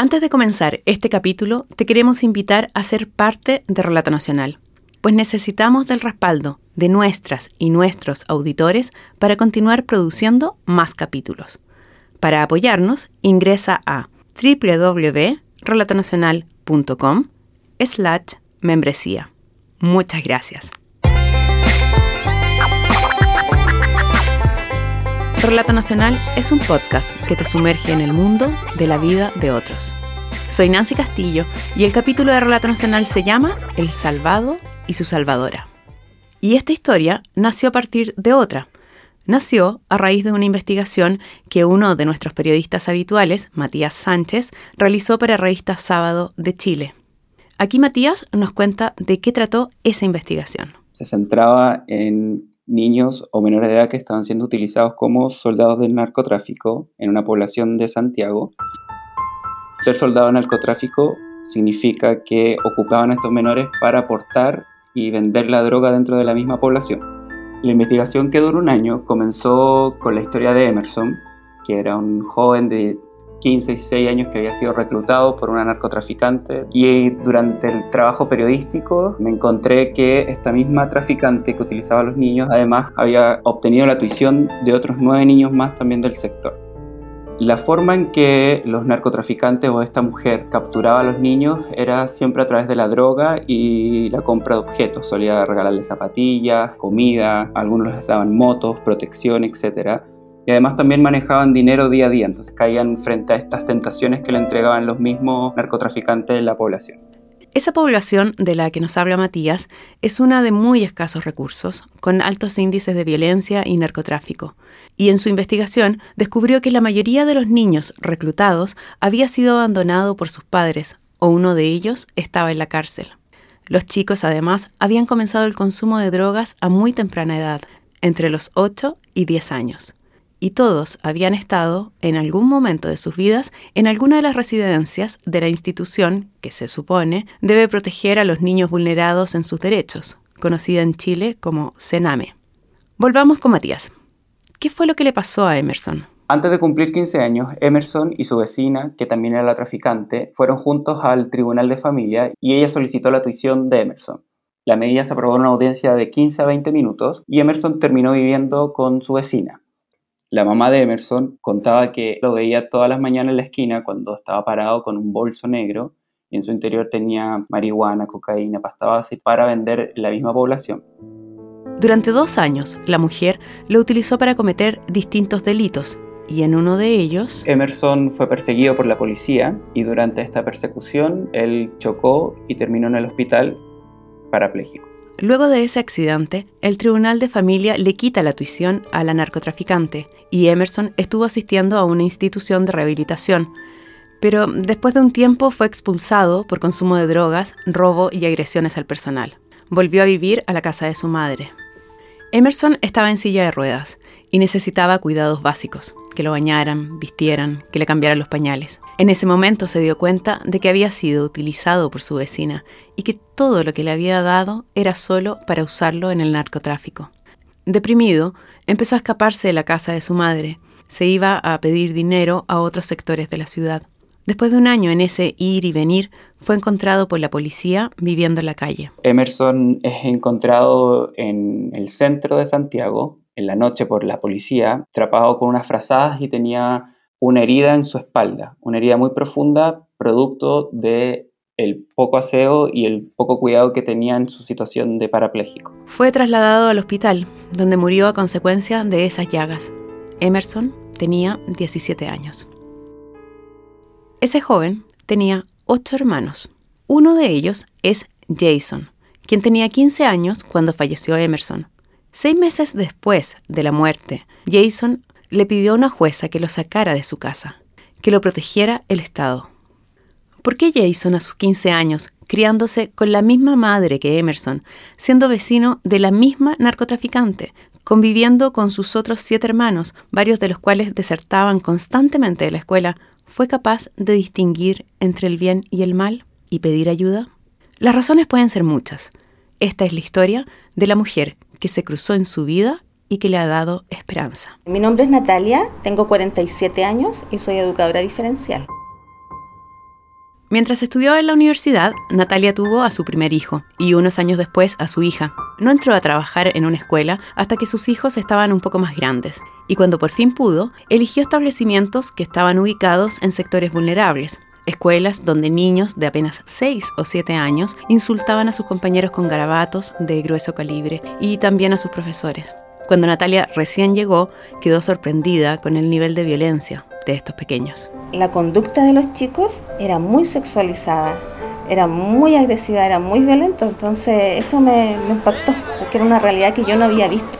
Antes de comenzar este capítulo, te queremos invitar a ser parte de Relato Nacional, pues necesitamos del respaldo de nuestras y nuestros auditores para continuar produciendo más capítulos. Para apoyarnos, ingresa a www.relatonacional.com slash membresía. Muchas gracias. Relato Nacional es un podcast que te sumerge en el mundo de la vida de otros. Soy Nancy Castillo y el capítulo de Relato Nacional se llama El Salvado y su Salvadora. Y esta historia nació a partir de otra. Nació a raíz de una investigación que uno de nuestros periodistas habituales, Matías Sánchez, realizó para Revista Sábado de Chile. Aquí Matías nos cuenta de qué trató esa investigación. Se centraba en niños o menores de edad que estaban siendo utilizados como soldados del narcotráfico en una población de Santiago. Ser soldado del narcotráfico significa que ocupaban a estos menores para aportar y vender la droga dentro de la misma población. La investigación que duró un año comenzó con la historia de Emerson, que era un joven de 15, 16 años que había sido reclutado por una narcotraficante y durante el trabajo periodístico me encontré que esta misma traficante que utilizaba a los niños además había obtenido la tuición de otros nueve niños más también del sector. La forma en que los narcotraficantes o esta mujer capturaba a los niños era siempre a través de la droga y la compra de objetos. Solía regalarles zapatillas, comida, algunos les daban motos, protección, etc y además también manejaban dinero día a día, entonces caían frente a estas tentaciones que le entregaban los mismos narcotraficantes de la población. Esa población de la que nos habla Matías es una de muy escasos recursos, con altos índices de violencia y narcotráfico. Y en su investigación descubrió que la mayoría de los niños reclutados había sido abandonado por sus padres, o uno de ellos estaba en la cárcel. Los chicos además habían comenzado el consumo de drogas a muy temprana edad, entre los 8 y 10 años y todos habían estado en algún momento de sus vidas en alguna de las residencias de la institución que se supone debe proteger a los niños vulnerados en sus derechos, conocida en Chile como CENAME. Volvamos con Matías. ¿Qué fue lo que le pasó a Emerson? Antes de cumplir 15 años, Emerson y su vecina, que también era la traficante, fueron juntos al tribunal de familia y ella solicitó la tuición de Emerson. La medida se aprobó en una audiencia de 15 a 20 minutos y Emerson terminó viviendo con su vecina. La mamá de Emerson contaba que lo veía todas las mañanas en la esquina cuando estaba parado con un bolso negro y en su interior tenía marihuana, cocaína, pasta base para vender en la misma población. Durante dos años, la mujer lo utilizó para cometer distintos delitos y en uno de ellos... Emerson fue perseguido por la policía y durante esta persecución él chocó y terminó en el hospital parapléjico. Luego de ese accidente, el Tribunal de Familia le quita la tuición a la narcotraficante y Emerson estuvo asistiendo a una institución de rehabilitación. Pero después de un tiempo fue expulsado por consumo de drogas, robo y agresiones al personal. Volvió a vivir a la casa de su madre. Emerson estaba en silla de ruedas y necesitaba cuidados básicos que lo bañaran, vistieran, que le cambiaran los pañales. En ese momento se dio cuenta de que había sido utilizado por su vecina y que todo lo que le había dado era solo para usarlo en el narcotráfico. Deprimido, empezó a escaparse de la casa de su madre. Se iba a pedir dinero a otros sectores de la ciudad. Después de un año en ese ir y venir, fue encontrado por la policía viviendo en la calle. Emerson es encontrado en el centro de Santiago, en la noche por la policía, atrapado con unas frazadas y tenía una herida en su espalda, una herida muy profunda, producto de el poco aseo y el poco cuidado que tenía en su situación de parapléjico. Fue trasladado al hospital, donde murió a consecuencia de esas llagas. Emerson tenía 17 años. Ese joven tenía ocho hermanos. Uno de ellos es Jason, quien tenía 15 años cuando falleció Emerson. Seis meses después de la muerte, Jason le pidió a una jueza que lo sacara de su casa, que lo protegiera el Estado. ¿Por qué Jason a sus 15 años, criándose con la misma madre que Emerson, siendo vecino de la misma narcotraficante, conviviendo con sus otros siete hermanos, varios de los cuales desertaban constantemente de la escuela, fue capaz de distinguir entre el bien y el mal y pedir ayuda? Las razones pueden ser muchas. Esta es la historia de la mujer que se cruzó en su vida y que le ha dado esperanza. Mi nombre es Natalia, tengo 47 años y soy educadora diferencial. Mientras estudió en la universidad, Natalia tuvo a su primer hijo y unos años después a su hija. No entró a trabajar en una escuela hasta que sus hijos estaban un poco más grandes y cuando por fin pudo, eligió establecimientos que estaban ubicados en sectores vulnerables, escuelas donde niños de apenas 6 o 7 años insultaban a sus compañeros con garabatos de grueso calibre y también a sus profesores. Cuando Natalia recién llegó, quedó sorprendida con el nivel de violencia de estos pequeños. La conducta de los chicos era muy sexualizada, era muy agresiva, era muy violenta, entonces eso me, impactó, porque era una realidad que yo no había visto.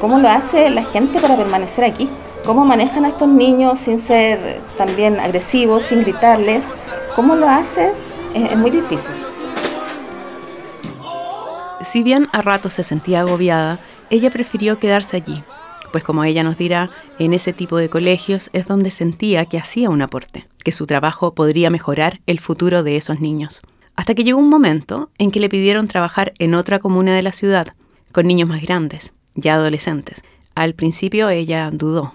¿Cómo lo hace la gente para permanecer aquí? ¿Cómo manejan a estos niños sin ser también agresivos, sin gritarles? ¿Cómo lo haces? es muy difícil. Si bien a ratos se sentía agobiada, ella prefirió quedarse allí, pues como ella nos dirá, en ese tipo de colegios es donde sentía que hacía un aporte, que su trabajo podría mejorar el futuro de esos niños. Hasta que llegó un momento en que le pidieron trabajar en otra comuna de la ciudad, con niños más grandes, ya adolescentes. Al principio ella dudó.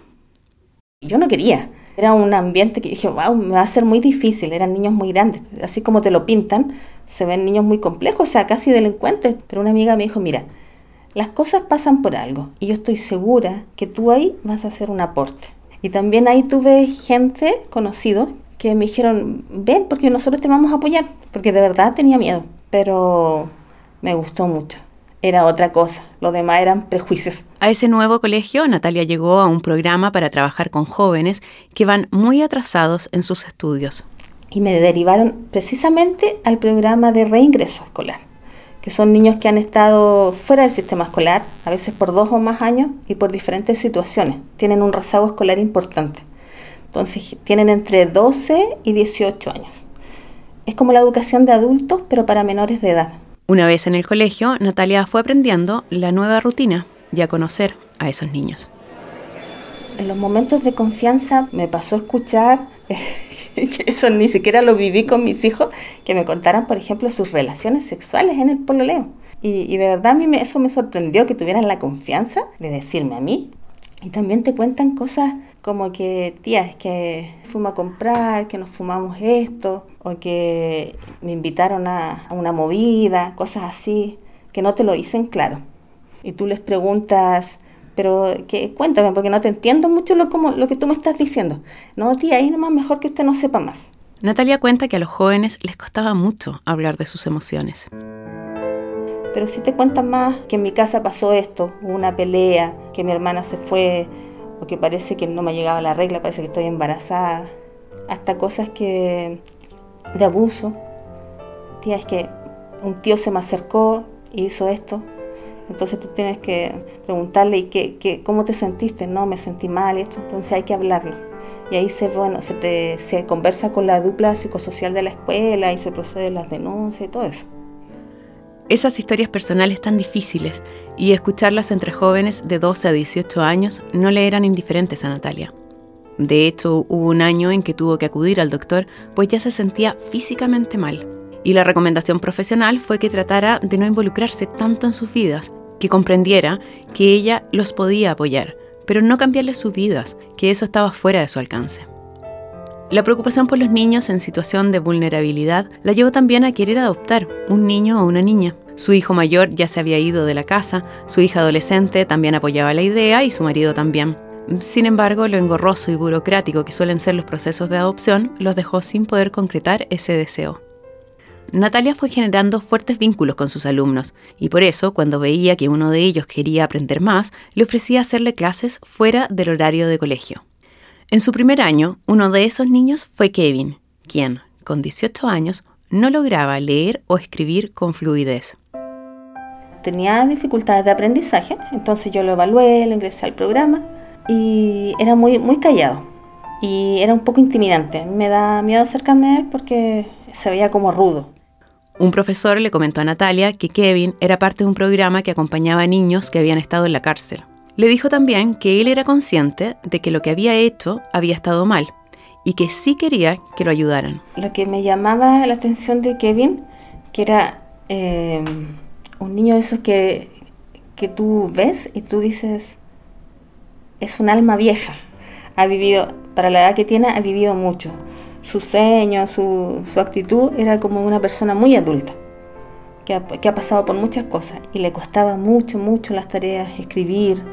Yo no quería. Era un ambiente que dije, wow, me va a ser muy difícil. Eran niños muy grandes. Así como te lo pintan, se ven niños muy complejos, o sea, casi delincuentes. Pero una amiga me dijo, mira, las cosas pasan por algo y yo estoy segura que tú ahí vas a hacer un aporte. Y también ahí tuve gente, conocidos, que me dijeron, ven porque nosotros te vamos a apoyar, porque de verdad tenía miedo, pero me gustó mucho. Era otra cosa, lo demás eran prejuicios. A ese nuevo colegio, Natalia llegó a un programa para trabajar con jóvenes que van muy atrasados en sus estudios. Y me derivaron precisamente al programa de reingreso escolar que son niños que han estado fuera del sistema escolar, a veces por dos o más años y por diferentes situaciones. Tienen un rezago escolar importante. Entonces tienen entre 12 y 18 años. Es como la educación de adultos, pero para menores de edad. Una vez en el colegio, Natalia fue aprendiendo la nueva rutina y a conocer a esos niños. En los momentos de confianza me pasó escuchar eso ni siquiera lo viví con mis hijos, que me contaran, por ejemplo, sus relaciones sexuales en el pololeo. Y de verdad a mí eso me sorprendió, que tuvieran la confianza de decirme a mí. Y también te cuentan cosas como que, tía, es que fuimos a comprar, que nos fumamos esto, o que me invitaron a, a una movida, cosas así, que no te lo dicen claro. Y tú les preguntas, pero que cuéntame, porque no te entiendo mucho lo, como, lo que tú me estás diciendo. No, tía, ahí nomás mejor que usted no sepa más. Natalia cuenta que a los jóvenes les costaba mucho hablar de sus emociones. Pero si te cuentan más que en mi casa pasó esto, una pelea, que mi hermana se fue, o que parece que no me ha llegado la regla, parece que estoy embarazada, hasta cosas que de abuso. Tía, es que un tío se me acercó y hizo esto, entonces tú tienes que preguntarle ¿y qué, cómo te sentiste, no, me sentí mal, esto, entonces hay que hablarlo. Y ahí se, bueno, se, te, se conversa con la dupla psicosocial de la escuela y se procede las denuncias y todo eso. Esas historias personales tan difíciles y escucharlas entre jóvenes de 12 a 18 años no le eran indiferentes a Natalia. De hecho, hubo un año en que tuvo que acudir al doctor, pues ya se sentía físicamente mal. Y la recomendación profesional fue que tratara de no involucrarse tanto en sus vidas, que comprendiera que ella los podía apoyar, pero no cambiarles sus vidas, que eso estaba fuera de su alcance. La preocupación por los niños en situación de vulnerabilidad la llevó también a querer adoptar un niño o una niña. Su hijo mayor ya se había ido de la casa, su hija adolescente también apoyaba la idea y su marido también. Sin embargo, lo engorroso y burocrático que suelen ser los procesos de adopción los dejó sin poder concretar ese deseo. Natalia fue generando fuertes vínculos con sus alumnos y por eso, cuando veía que uno de ellos quería aprender más, le ofrecía hacerle clases fuera del horario de colegio. En su primer año, uno de esos niños fue Kevin, quien, con 18 años, no lograba leer o escribir con fluidez. Tenía dificultades de aprendizaje, entonces yo lo evalué, lo ingresé al programa y era muy, muy callado y era un poco intimidante. Me da miedo acercarme a él porque se veía como rudo. Un profesor le comentó a Natalia que Kevin era parte de un programa que acompañaba a niños que habían estado en la cárcel. Le dijo también que él era consciente de que lo que había hecho había estado mal y que sí quería que lo ayudaran. Lo que me llamaba la atención de Kevin, que era eh, un niño de esos que, que tú ves y tú dices, es un alma vieja, ha vivido, para la edad que tiene, ha vivido mucho su ceño, su, su actitud, era como una persona muy adulta, que ha, que ha pasado por muchas cosas y le costaba mucho, mucho las tareas, escribir,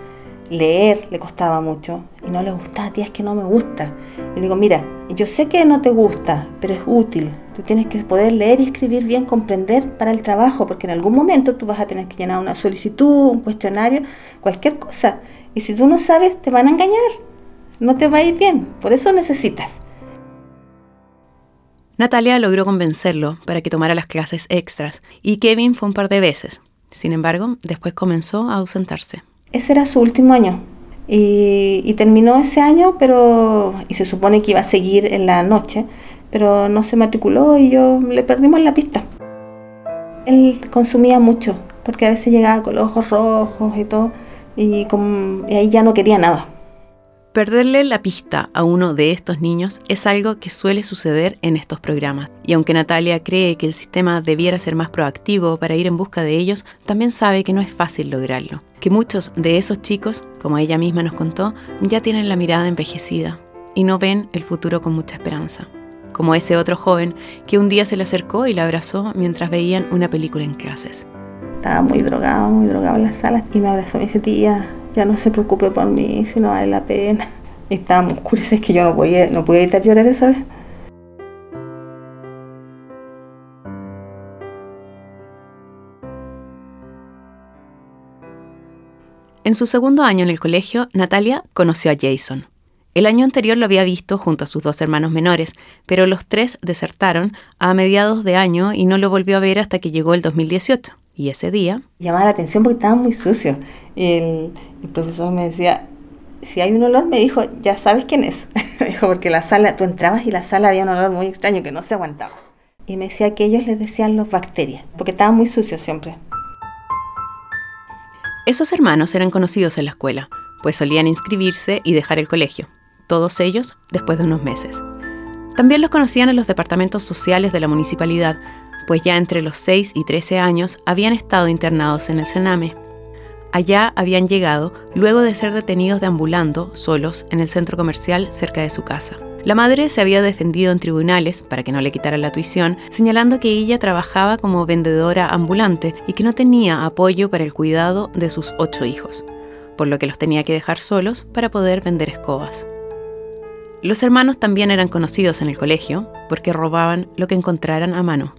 leer le costaba mucho y no le gustaba, tía, es que no me gusta. Y le digo, mira, yo sé que no te gusta, pero es útil. Tú tienes que poder leer y escribir bien, comprender para el trabajo, porque en algún momento tú vas a tener que llenar una solicitud, un cuestionario, cualquier cosa. Y si tú no sabes, te van a engañar. No te va a ir bien. Por eso necesitas. Natalia logró convencerlo para que tomara las clases extras y Kevin fue un par de veces. Sin embargo, después comenzó a ausentarse. Ese era su último año. Y, terminó ese año, pero y se supone que iba a seguir en la noche, pero no se matriculó y yo le perdimos la pista. Él consumía mucho, porque a veces llegaba con los ojos rojos y todo, y, y ahí ya no quería nada. Perderle la pista a uno de estos niños es algo que suele suceder en estos programas, y aunque Natalia cree que el sistema debiera ser más proactivo para ir en busca de ellos, también sabe que no es fácil lograrlo, que muchos de esos chicos, como ella misma nos contó, ya tienen la mirada envejecida y no ven el futuro con mucha esperanza, como ese otro joven que un día se le acercó y la abrazó mientras veían una película en clases. Estaba muy drogado, muy drogado en la sala y me abrazó y me dice, tía, ya no se preocupe por mí, si no vale la pena. Y estábamos oscuros, es que yo no podía, no podía evitar llorar esa vez. En su segundo año en el colegio, Natalia conoció a Jason. El año anterior lo había visto junto a sus dos hermanos menores, pero los tres desertaron a mediados de año y no lo volvió a ver hasta que llegó el 2018. Y ese día... Llamaba la atención porque estaba muy sucio. El, el profesor me decía, si hay un olor, me dijo, ya sabes quién es. me dijo, porque la sala, tú entrabas y la sala había un olor muy extraño que no se aguantaba. Y me decía que ellos les decían los bacterias, porque estaban muy sucios siempre. Esos hermanos eran conocidos en la escuela, pues solían inscribirse y dejar el colegio, todos ellos después de unos meses. También los conocían en los departamentos sociales de la municipalidad, pues ya entre los 6 y 13 años habían estado internados en el Sename. Allá habían llegado luego de ser detenidos deambulando solos en el centro comercial cerca de su casa. La madre se había defendido en tribunales para que no le quitaran la tuición, señalando que ella trabajaba como vendedora ambulante y que no tenía apoyo para el cuidado de sus ocho hijos, por lo que los tenía que dejar solos para poder vender escobas. Los hermanos también eran conocidos en el colegio porque robaban lo que encontraran a mano.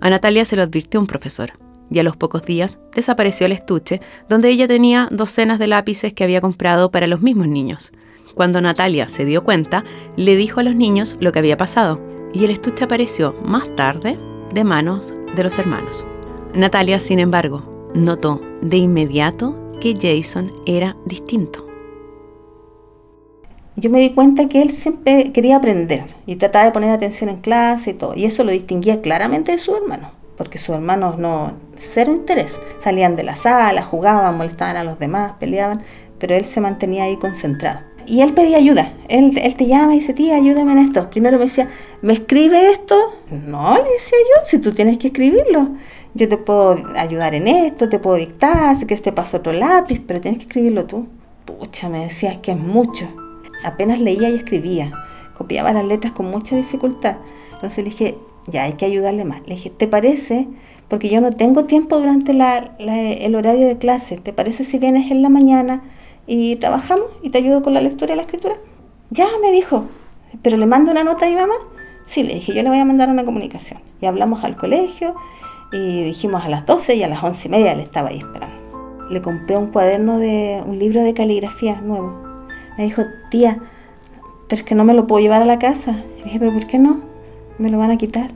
A Natalia se lo advirtió un profesor, y a los pocos días desapareció el estuche donde ella tenía docenas de lápices que había comprado para los mismos niños. Cuando Natalia se dio cuenta, le dijo a los niños lo que había pasado, y el estuche apareció más tarde de manos de los hermanos. Natalia, sin embargo, notó de inmediato que Jason era distinto. Yo me di cuenta que él siempre quería aprender y trataba de poner atención en clase y todo. Y eso lo distinguía claramente de su hermano, porque sus hermanos no, cero interés. Salían de la sala, jugaban, molestaban a los demás, peleaban, pero él se mantenía ahí concentrado. Y él pedía ayuda. Él, él te llama y dice, tía, ayúdame en esto. Primero me decía, ¿me escribe esto? No, le decía yo, si tú tienes que escribirlo. Yo te puedo ayudar en esto, te puedo dictar, si quieres te paso otro lápiz, pero tienes que escribirlo tú. Pucha, me decía, es que es mucho apenas leía y escribía, copiaba las letras con mucha dificultad. Entonces le dije, ya hay que ayudarle más. Le dije, ¿te parece? Porque yo no tengo tiempo durante el horario de clase. ¿Te parece si vienes en la mañana y trabajamos y te ayudo con la lectura y la escritura? Ya, me dijo, pero le mando una nota a mi mamá. Sí, le dije, yo le voy a mandar una comunicación. Y hablamos al colegio y dijimos a las 12 y a las 11 y media le estaba ahí esperando. Le compré un cuaderno de un libro de caligrafía nuevo me dijo, tía, pero es que no me lo puedo llevar a la casa. Y dije, pero ¿por qué no? Me lo van a quitar.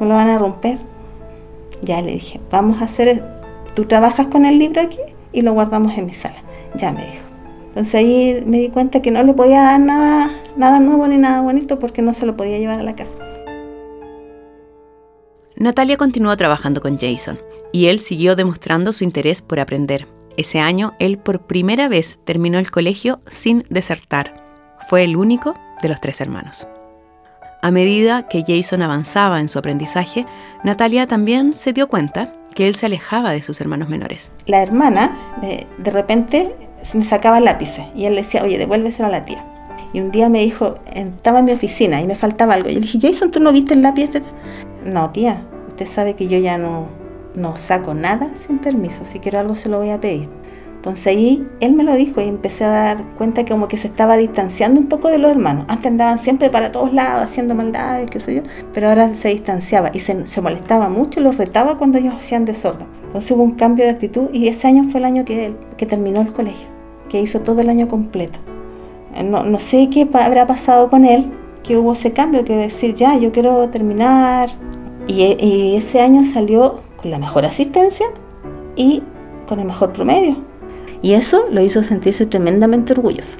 Me lo van a romper. Ya le dije, vamos a hacer, tú trabajas con el libro aquí y lo guardamos en mi sala. Ya me dijo. Entonces ahí me di cuenta que no le podía dar nada, nada nuevo ni nada bonito porque no se lo podía llevar a la casa. Natalia continuó trabajando con Jason y él siguió demostrando su interés por aprender. Ese año, él por primera vez terminó el colegio sin desertar. Fue el único de los tres hermanos. A medida que Jason avanzaba en su aprendizaje, Natalia también se dio cuenta que él se alejaba de sus hermanos menores. La hermana, de, repente, me sacaba lápices y él le decía, oye, devuélveselo a la tía. Y un día me dijo, estaba en mi oficina y me faltaba algo. Y le dije, Jason, ¿tú no viste el lápiz? No, tía, usted sabe que yo ya no, no saco nada sin permiso. Si quiero algo se lo voy a pedir. Entonces ahí él me lo dijo y empecé a dar cuenta que como que se estaba distanciando un poco de los hermanos. Antes andaban siempre para todos lados haciendo maldades, qué sé yo, pero ahora se distanciaba y se, molestaba mucho y los retaba cuando ellos hacían desorden. Entonces hubo un cambio de actitud y ese año fue el año que, él, que terminó el colegio, que hizo todo el año completo. No, no sé qué habrá pasado con él, que hubo ese cambio, que decir, ya, yo quiero terminar. Y, ese año salió la mejor asistencia y con el mejor promedio. Y eso lo hizo sentirse tremendamente orgulloso.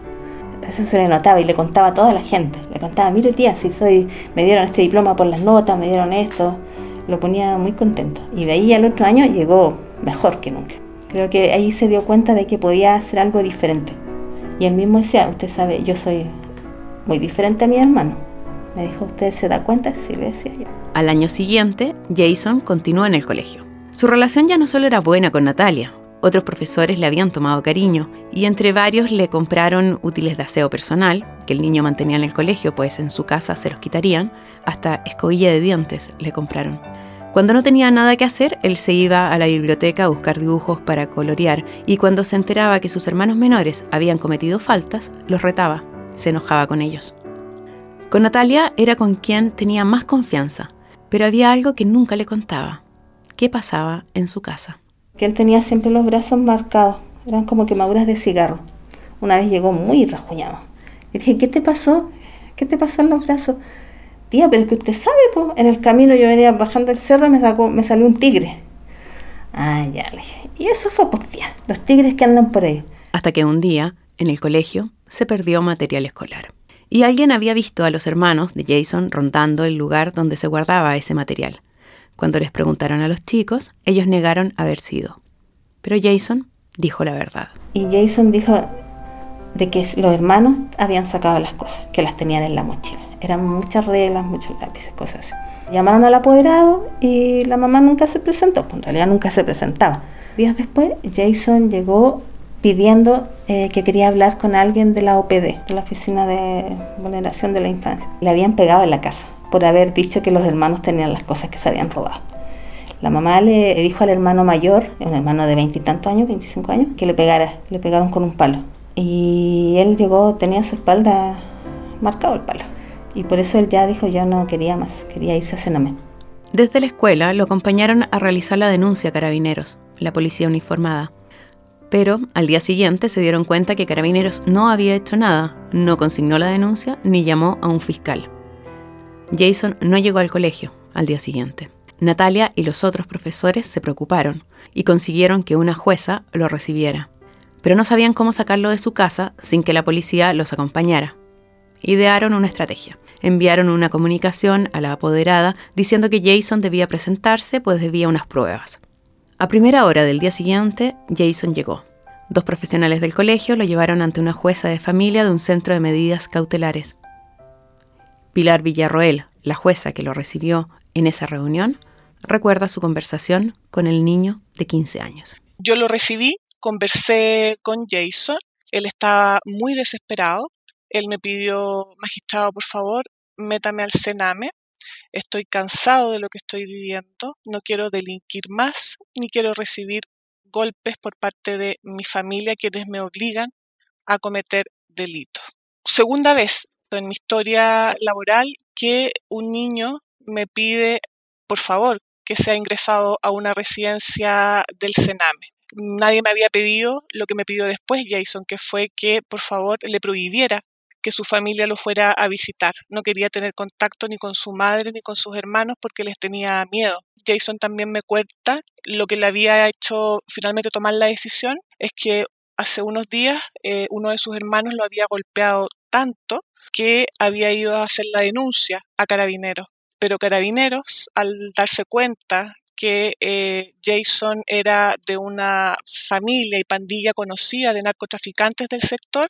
Eso se le notaba y le contaba a toda la gente. Le contaba, mire tía, si soy, me dieron este diploma por las notas, me dieron esto. Lo ponía muy contento. Y de ahí al otro año llegó mejor que nunca. Creo que ahí se dio cuenta de que podía hacer algo diferente. Y él mismo decía, usted sabe, yo soy muy diferente a mi hermano. Me dijo, ¿usted se da cuenta? Sí, decía yo. Al año siguiente, Jason continuó en el colegio. Su relación ya no solo era buena con Natalia, otros profesores le habían tomado cariño y entre varios le compraron útiles de aseo personal, que el niño mantenía en el colegio, pues en su casa se los quitarían, hasta escobilla de dientes le compraron. Cuando no tenía nada que hacer, él se iba a la biblioteca a buscar dibujos para colorear y cuando se enteraba que sus hermanos menores habían cometido faltas, los retaba, se enojaba con ellos. Con Natalia era con quien tenía más confianza, pero había algo que nunca le contaba. ¿Qué pasaba en su casa? que él tenía siempre los brazos marcados, eran como quemaduras de cigarro. Una vez llegó muy rajuñado. Le dije, ¿qué te pasó? ¿Qué te pasó en los brazos? Tía, pero es que usted sabe, pues, en el camino yo venía bajando el cerro y me, sacó, me salió un tigre. Ah, ya le dije. Y eso fue, pues, tía, los tigres que andan por ahí. Hasta que un día, en el colegio, se perdió material escolar. Y alguien había visto a los hermanos de Jason rondando el lugar donde se guardaba ese material. Cuando les preguntaron a los chicos, ellos negaron haber sido. Pero Jason dijo la verdad. Y Jason dijo de que los hermanos habían sacado las cosas, que las tenían en la mochila. Eran muchas reglas, muchos lápices, cosas así. Llamaron al apoderado y la mamá nunca se presentó, pues en realidad nunca se presentaba. Días después, Jason llegó pidiendo eh, que quería hablar con alguien de la OPD, de la Oficina de Vulneración de la Infancia. Le habían pegado en la casa por haber dicho que los hermanos tenían las cosas que se habían robado. La mamá le dijo al hermano mayor, un hermano de veintitantos años, 25 años, que le pegara, le pegaron con un palo. Y él llegó, tenía su espalda marcado el palo. Y por eso él ya dijo, yo no quería más, quería irse a Senamé. Desde la escuela lo acompañaron a realizar la denuncia a Carabineros, la policía uniformada. Pero al día siguiente se dieron cuenta que Carabineros no había hecho nada, no consignó la denuncia ni llamó a un fiscal. Jason no llegó al colegio al día siguiente. Natalia y los otros profesores se preocuparon y consiguieron que una jueza lo recibiera, pero no sabían cómo sacarlo de su casa sin que la policía los acompañara. Idearon una estrategia. Enviaron una comunicación a la apoderada diciendo que Jason debía presentarse pues debía unas pruebas. A primera hora del día siguiente, Jason llegó. Dos profesionales del colegio lo llevaron ante una jueza de familia de un centro de medidas cautelares. Pilar Villarroel, la jueza que lo recibió en esa reunión, recuerda su conversación con el niño de 15 años. Yo lo recibí, conversé con Jason, él estaba muy desesperado, él me pidió, magistrado, por favor, métame al Sename, estoy cansado de lo que estoy viviendo, no quiero delinquir más, ni quiero recibir golpes por parte de mi familia, quienes me obligan a cometer delitos. Segunda vez, en mi historia laboral que un niño me pide, por favor, que sea ingresado a una residencia del Sename. Nadie me había pedido lo que me pidió después Jason, que fue que por favor le prohibiera que su familia lo fuera a visitar. No quería tener contacto ni con su madre ni con sus hermanos porque les tenía miedo. Jason también me cuenta lo que le había hecho finalmente tomar la decisión, es que hace unos días eh, uno de sus hermanos lo había golpeado tanto que había ido a hacer la denuncia a Carabineros. Pero Carabineros, al darse cuenta que eh, Jason era de una familia y pandilla conocida de narcotraficantes del sector,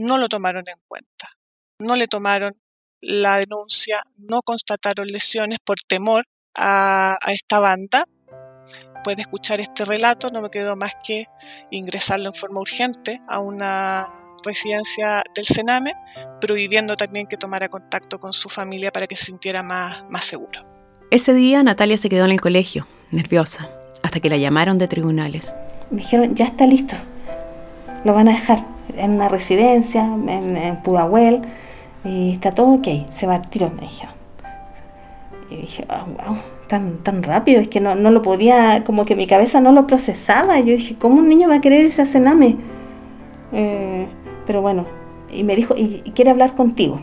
no lo tomaron en cuenta. No le tomaron la denuncia, no constataron lesiones por temor a, a esta banda. Después de escuchar este relato, no me quedó más que ingresarlo en forma urgente a una residencia del Sename, prohibiendo también que tomara contacto con su familia para que se sintiera más, más seguro. Ese día Natalia se quedó en el colegio, nerviosa, hasta que la llamaron de tribunales. Me dijeron, ya está listo, lo van a dejar en una residencia, en, Pudahuel, y está todo ok, se va al tiro, me dijeron. Y dije, wow, ah, tan, tan rápido, es que no, no, lo podía, como que mi cabeza no lo procesaba. Yo dije, ¿cómo un niño va a querer irse a Sename? Eh, pero bueno, y me dijo, y, y quiere hablar contigo.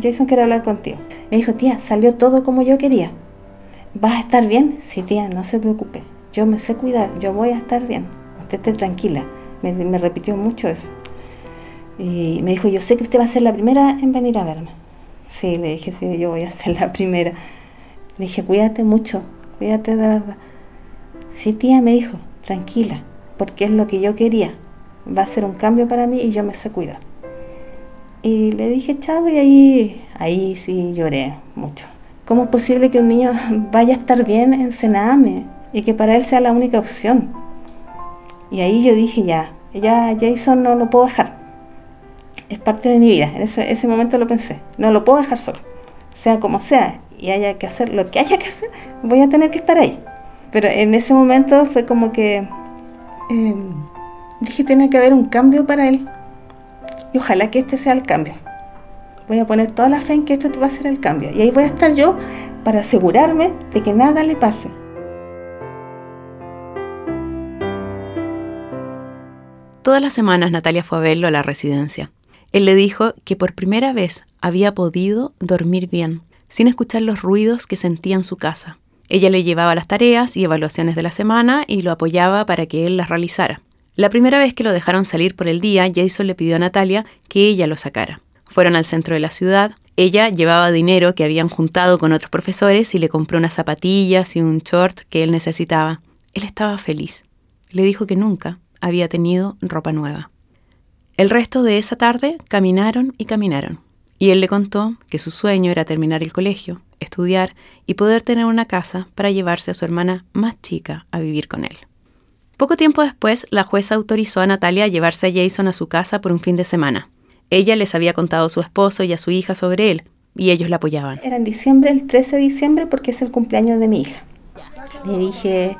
Jason quiere hablar contigo. Me dijo, tía, salió todo como yo quería. ¿Vas a estar bien? Sí, tía, no se preocupe. Yo me sé cuidar, yo voy a estar bien. Usted esté tranquila. Me repitió mucho eso. Y me dijo, yo sé que usted va a ser la primera en venir a verme. Sí, le dije, sí, yo voy a ser la primera. Le dije, cuídate mucho, cuídate de verdad. Sí, tía, me dijo, tranquila, porque es lo que yo quería. Va a ser un cambio para mí y yo me sé cuidar. Y le dije, chao, y ahí, ahí sí lloré mucho. ¿Cómo es posible que un niño vaya a estar bien en Sename y que para él sea la única opción? Y ahí yo dije, ya, ya Jason no lo puedo dejar. Es parte de mi vida. En ese, ese momento lo pensé. No lo puedo dejar solo. Sea como sea y haya que hacer lo que haya que hacer, voy a tener que estar ahí. Pero en ese momento fue como que eh, dije, tiene que haber un cambio para él. Y ojalá que este sea el cambio voy a poner toda la fe en que esto va a ser el cambio. Y ahí voy a estar yo para asegurarme de que nada le pase. Todas las semanas Natalia fue a verlo a la residencia. Él le dijo que por primera vez había podido dormir bien, sin escuchar los ruidos que sentía en su casa. Ella le llevaba las tareas y evaluaciones de la semana y lo apoyaba para que él las realizara. La primera vez que lo dejaron salir por el día, Jason le pidió a Natalia que ella lo sacara. Fueron al centro de la ciudad. Ella llevaba dinero que habían juntado con otros profesores y le compró unas zapatillas y un short que él necesitaba. Él estaba feliz. Le dijo que nunca había tenido ropa nueva. El resto de esa tarde caminaron y caminaron. Y él le contó que su sueño era terminar el colegio, estudiar y poder tener una casa para llevarse a su hermana más chica a vivir con él. Poco tiempo después, la jueza autorizó a Natalia a llevarse a Jason a su casa por un fin de semana. Ella les había contado a su esposo y a su hija sobre él, y ellos la apoyaban. Era en diciembre, el 13 de diciembre, porque es el cumpleaños de mi hija. Le dije,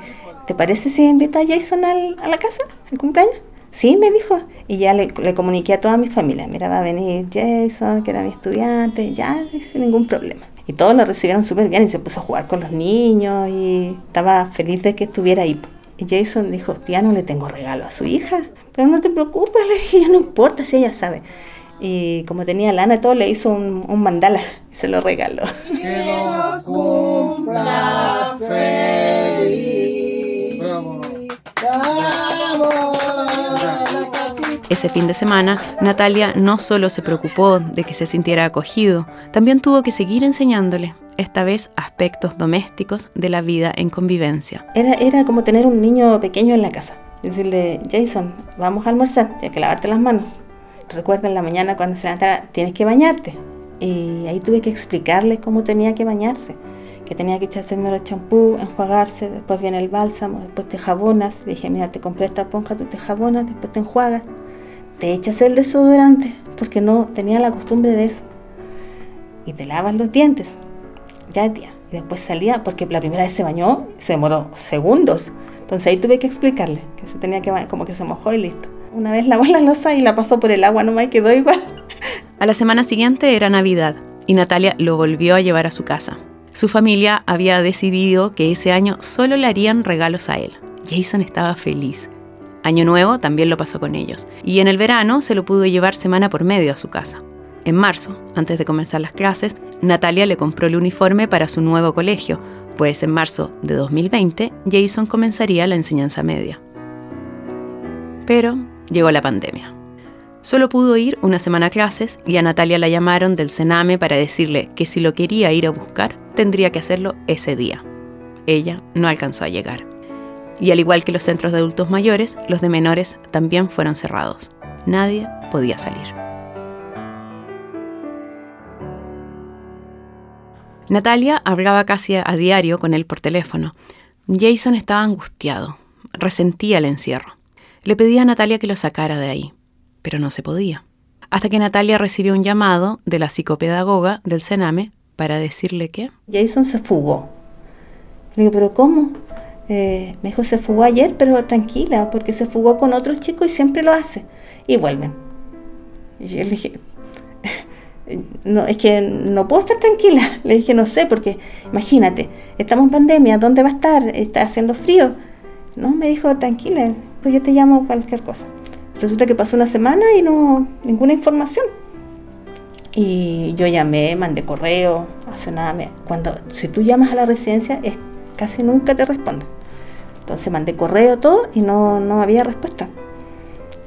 ¿te parece si invita a Jason al, a la casa, el cumpleaños? Sí, me dijo. Y ya le, le, comuniqué a toda mi familia. Mira, va a venir Jason, que era mi estudiante, ya, sin ningún problema. Y todos lo recibieron súper bien y se puso a jugar con los niños y estaba feliz de que estuviera ahí. Y Jason dijo, tía, no le tengo regalo a su hija. Pero no te preocupes, le dije, no importa si ella sabe. Y como tenía lana y todo, le hizo un, un mandala y se lo regaló. Que nos cumpla feliz. Bravo. Ese fin de semana, Natalia no solo se preocupó de que se sintiera acogido, también tuvo que seguir enseñándole, esta vez aspectos domésticos de la vida en convivencia. Era, era como tener un niño pequeño en la casa. Decirle, Jason, vamos a almorzar, hay que lavarte las manos recuerda en la mañana cuando se levantara, tienes que bañarte. Y ahí tuve que explicarle cómo tenía que bañarse, que tenía que echarse el champú, enjuagarse, después viene el bálsamo, después te jabonas. Le dije, mira, te compré esta esponja, tú te jabonas, después te enjuagas, te echas el desodorante, porque no tenía la costumbre de eso. Y te lavas los dientes. Ya, tía. Y después salía, porque la primera vez se bañó, se demoró segundos. Entonces ahí tuve que explicarle que se tenía que como que se mojó y listo. Una vez lavó la losa y la pasó por el agua no me quedó igual. A la semana siguiente era Navidad y Natalia lo volvió a llevar a su casa. Su familia había decidido que ese año solo le harían regalos a él. Jason estaba feliz. Año Nuevo también lo pasó con ellos, y en el verano se lo pudo llevar semana por medio a su casa. En marzo, antes de comenzar las clases, Natalia le compró el uniforme para su nuevo colegio, pues en marzo de 2020 Jason comenzaría la enseñanza media. Pero llegó la pandemia. Solo pudo ir una semana a clases y a Natalia la llamaron del Sename para decirle que si lo quería ir a buscar, tendría que hacerlo ese día. Ella no alcanzó a llegar. Y al igual que los centros de adultos mayores, los de menores también fueron cerrados. Nadie podía salir. Natalia hablaba casi a diario con él por teléfono. Jason estaba angustiado, resentía el encierro. Le pedía a Natalia que lo sacara de ahí. pero no se podía. Hasta que Natalia recibió un llamado de la psicopedagoga del Sename para decirle que... Jason se fugó. Le digo, ¿pero cómo? Eh, me dijo, se fugó ayer, pero tranquila, porque se fugó con otros chicos y siempre lo hace. Y vuelven. Y yo le dije, no, es que no puedo estar tranquila. Le dije, no sé, porque imagínate, estamos en pandemia, ¿dónde va a estar? Está haciendo frío. No, me dijo, tranquila, pues yo te llamo cualquier cosa. Resulta que pasó una semana y no, ninguna información. Y yo llamé, mandé correo, hace nada. Cuando, si tú llamas a la residencia, es, casi nunca te responden. Entonces mandé correo, todo, y no, no había respuesta.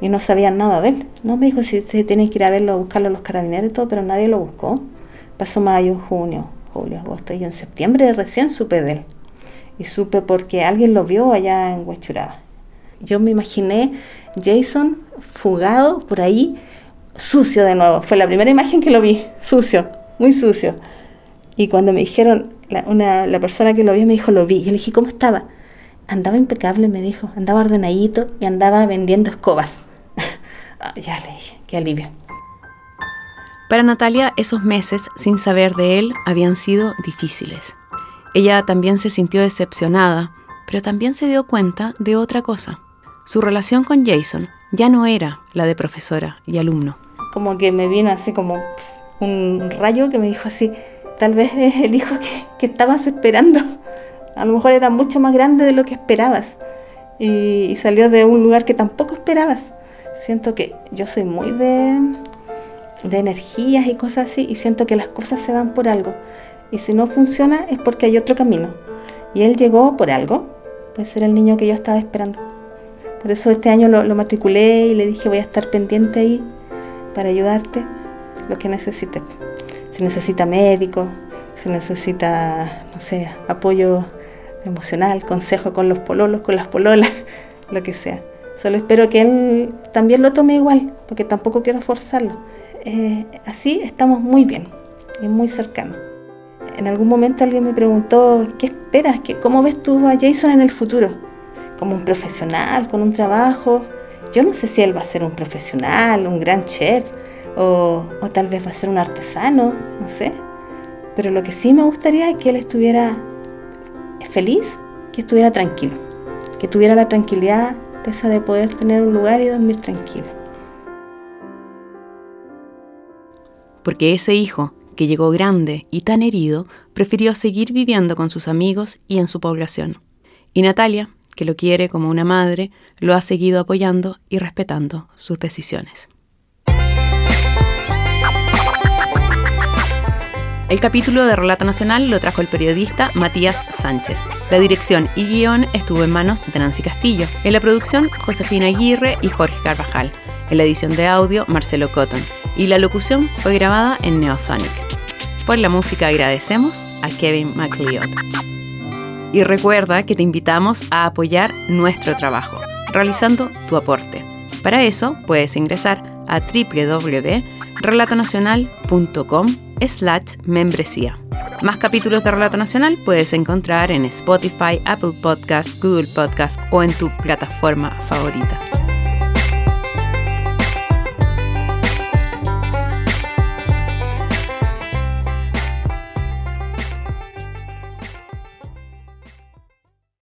Y no sabían nada de él. No me dijo si, si que ir a verlo, a buscarlo a los carabineros y todo, pero nadie lo buscó. Pasó mayo, junio, julio, agosto, y yo en septiembre recién supe de él. Y supe porque alguien lo vio allá en Huachuraba. Yo me imaginé Jason fugado por ahí sucio de nuevo. Fue la primera imagen que lo vi, sucio, muy sucio. Y cuando me dijeron, una, la persona que lo vio me dijo, lo vi. Y le dije, ¿cómo estaba? Andaba impecable, me dijo. Andaba ordenadito y andaba vendiendo escobas. Ah, ya le dije, qué alivio. Para Natalia, esos meses sin saber de él habían sido difíciles. Ella también se sintió decepcionada, pero también se dio cuenta de otra cosa. Su relación con Jason ya no era la de profesora y alumno como que me vino así como un rayo que me dijo así, tal vez es el hijo que, estabas esperando. A lo mejor era mucho más grande de lo que esperabas y, salió de un lugar que tampoco esperabas. Siento que yo soy muy de, de energías y cosas así y siento que las cosas se van por algo. Y si no funciona es porque hay otro camino. Y él llegó por algo. Puede ser el niño que yo estaba esperando. Por eso este año lo, lo matriculé y le dije voy a estar pendiente ahí para ayudarte lo que necesites. Si necesita médico, si necesita, no sé, apoyo emocional, consejo con los pololos, con las pololas, lo que sea. Solo espero que él también lo tome igual, porque tampoco quiero forzarlo. Eh, así estamos muy bien y muy cercanos. En algún momento alguien me preguntó, ¿qué esperas? ¿Cómo ves tú a Jason en el futuro? ¿Como un profesional, con un trabajo? Yo no sé si él va a ser un profesional, un gran chef, o, tal vez va a ser un artesano, no sé. Pero lo que sí me gustaría es que él estuviera feliz, que estuviera tranquilo, que tuviera la tranquilidad de de poder tener un lugar y dormir tranquilo. Porque ese hijo, que llegó grande y tan herido, prefirió seguir viviendo con sus amigos y en su población. Y Natalia que lo quiere como una madre, lo ha seguido apoyando y respetando sus decisiones. El capítulo de Relato Nacional lo trajo el periodista Matías Sánchez. La dirección y guion estuvo en manos de Nancy Castillo. En la producción, Josefina Aguirre y Jorge Carvajal. En la edición de audio, Marcelo Cotton. Y la locución fue grabada en Neosonic. Por la música agradecemos a Kevin MacLeod. Y recuerda que te invitamos a apoyar nuestro trabajo, realizando tu aporte. Para eso puedes ingresar a www.relatonacional.com slash membresía. Más capítulos de Relato Nacional puedes encontrar en Spotify, Apple Podcasts, Google Podcasts o en tu plataforma favorita.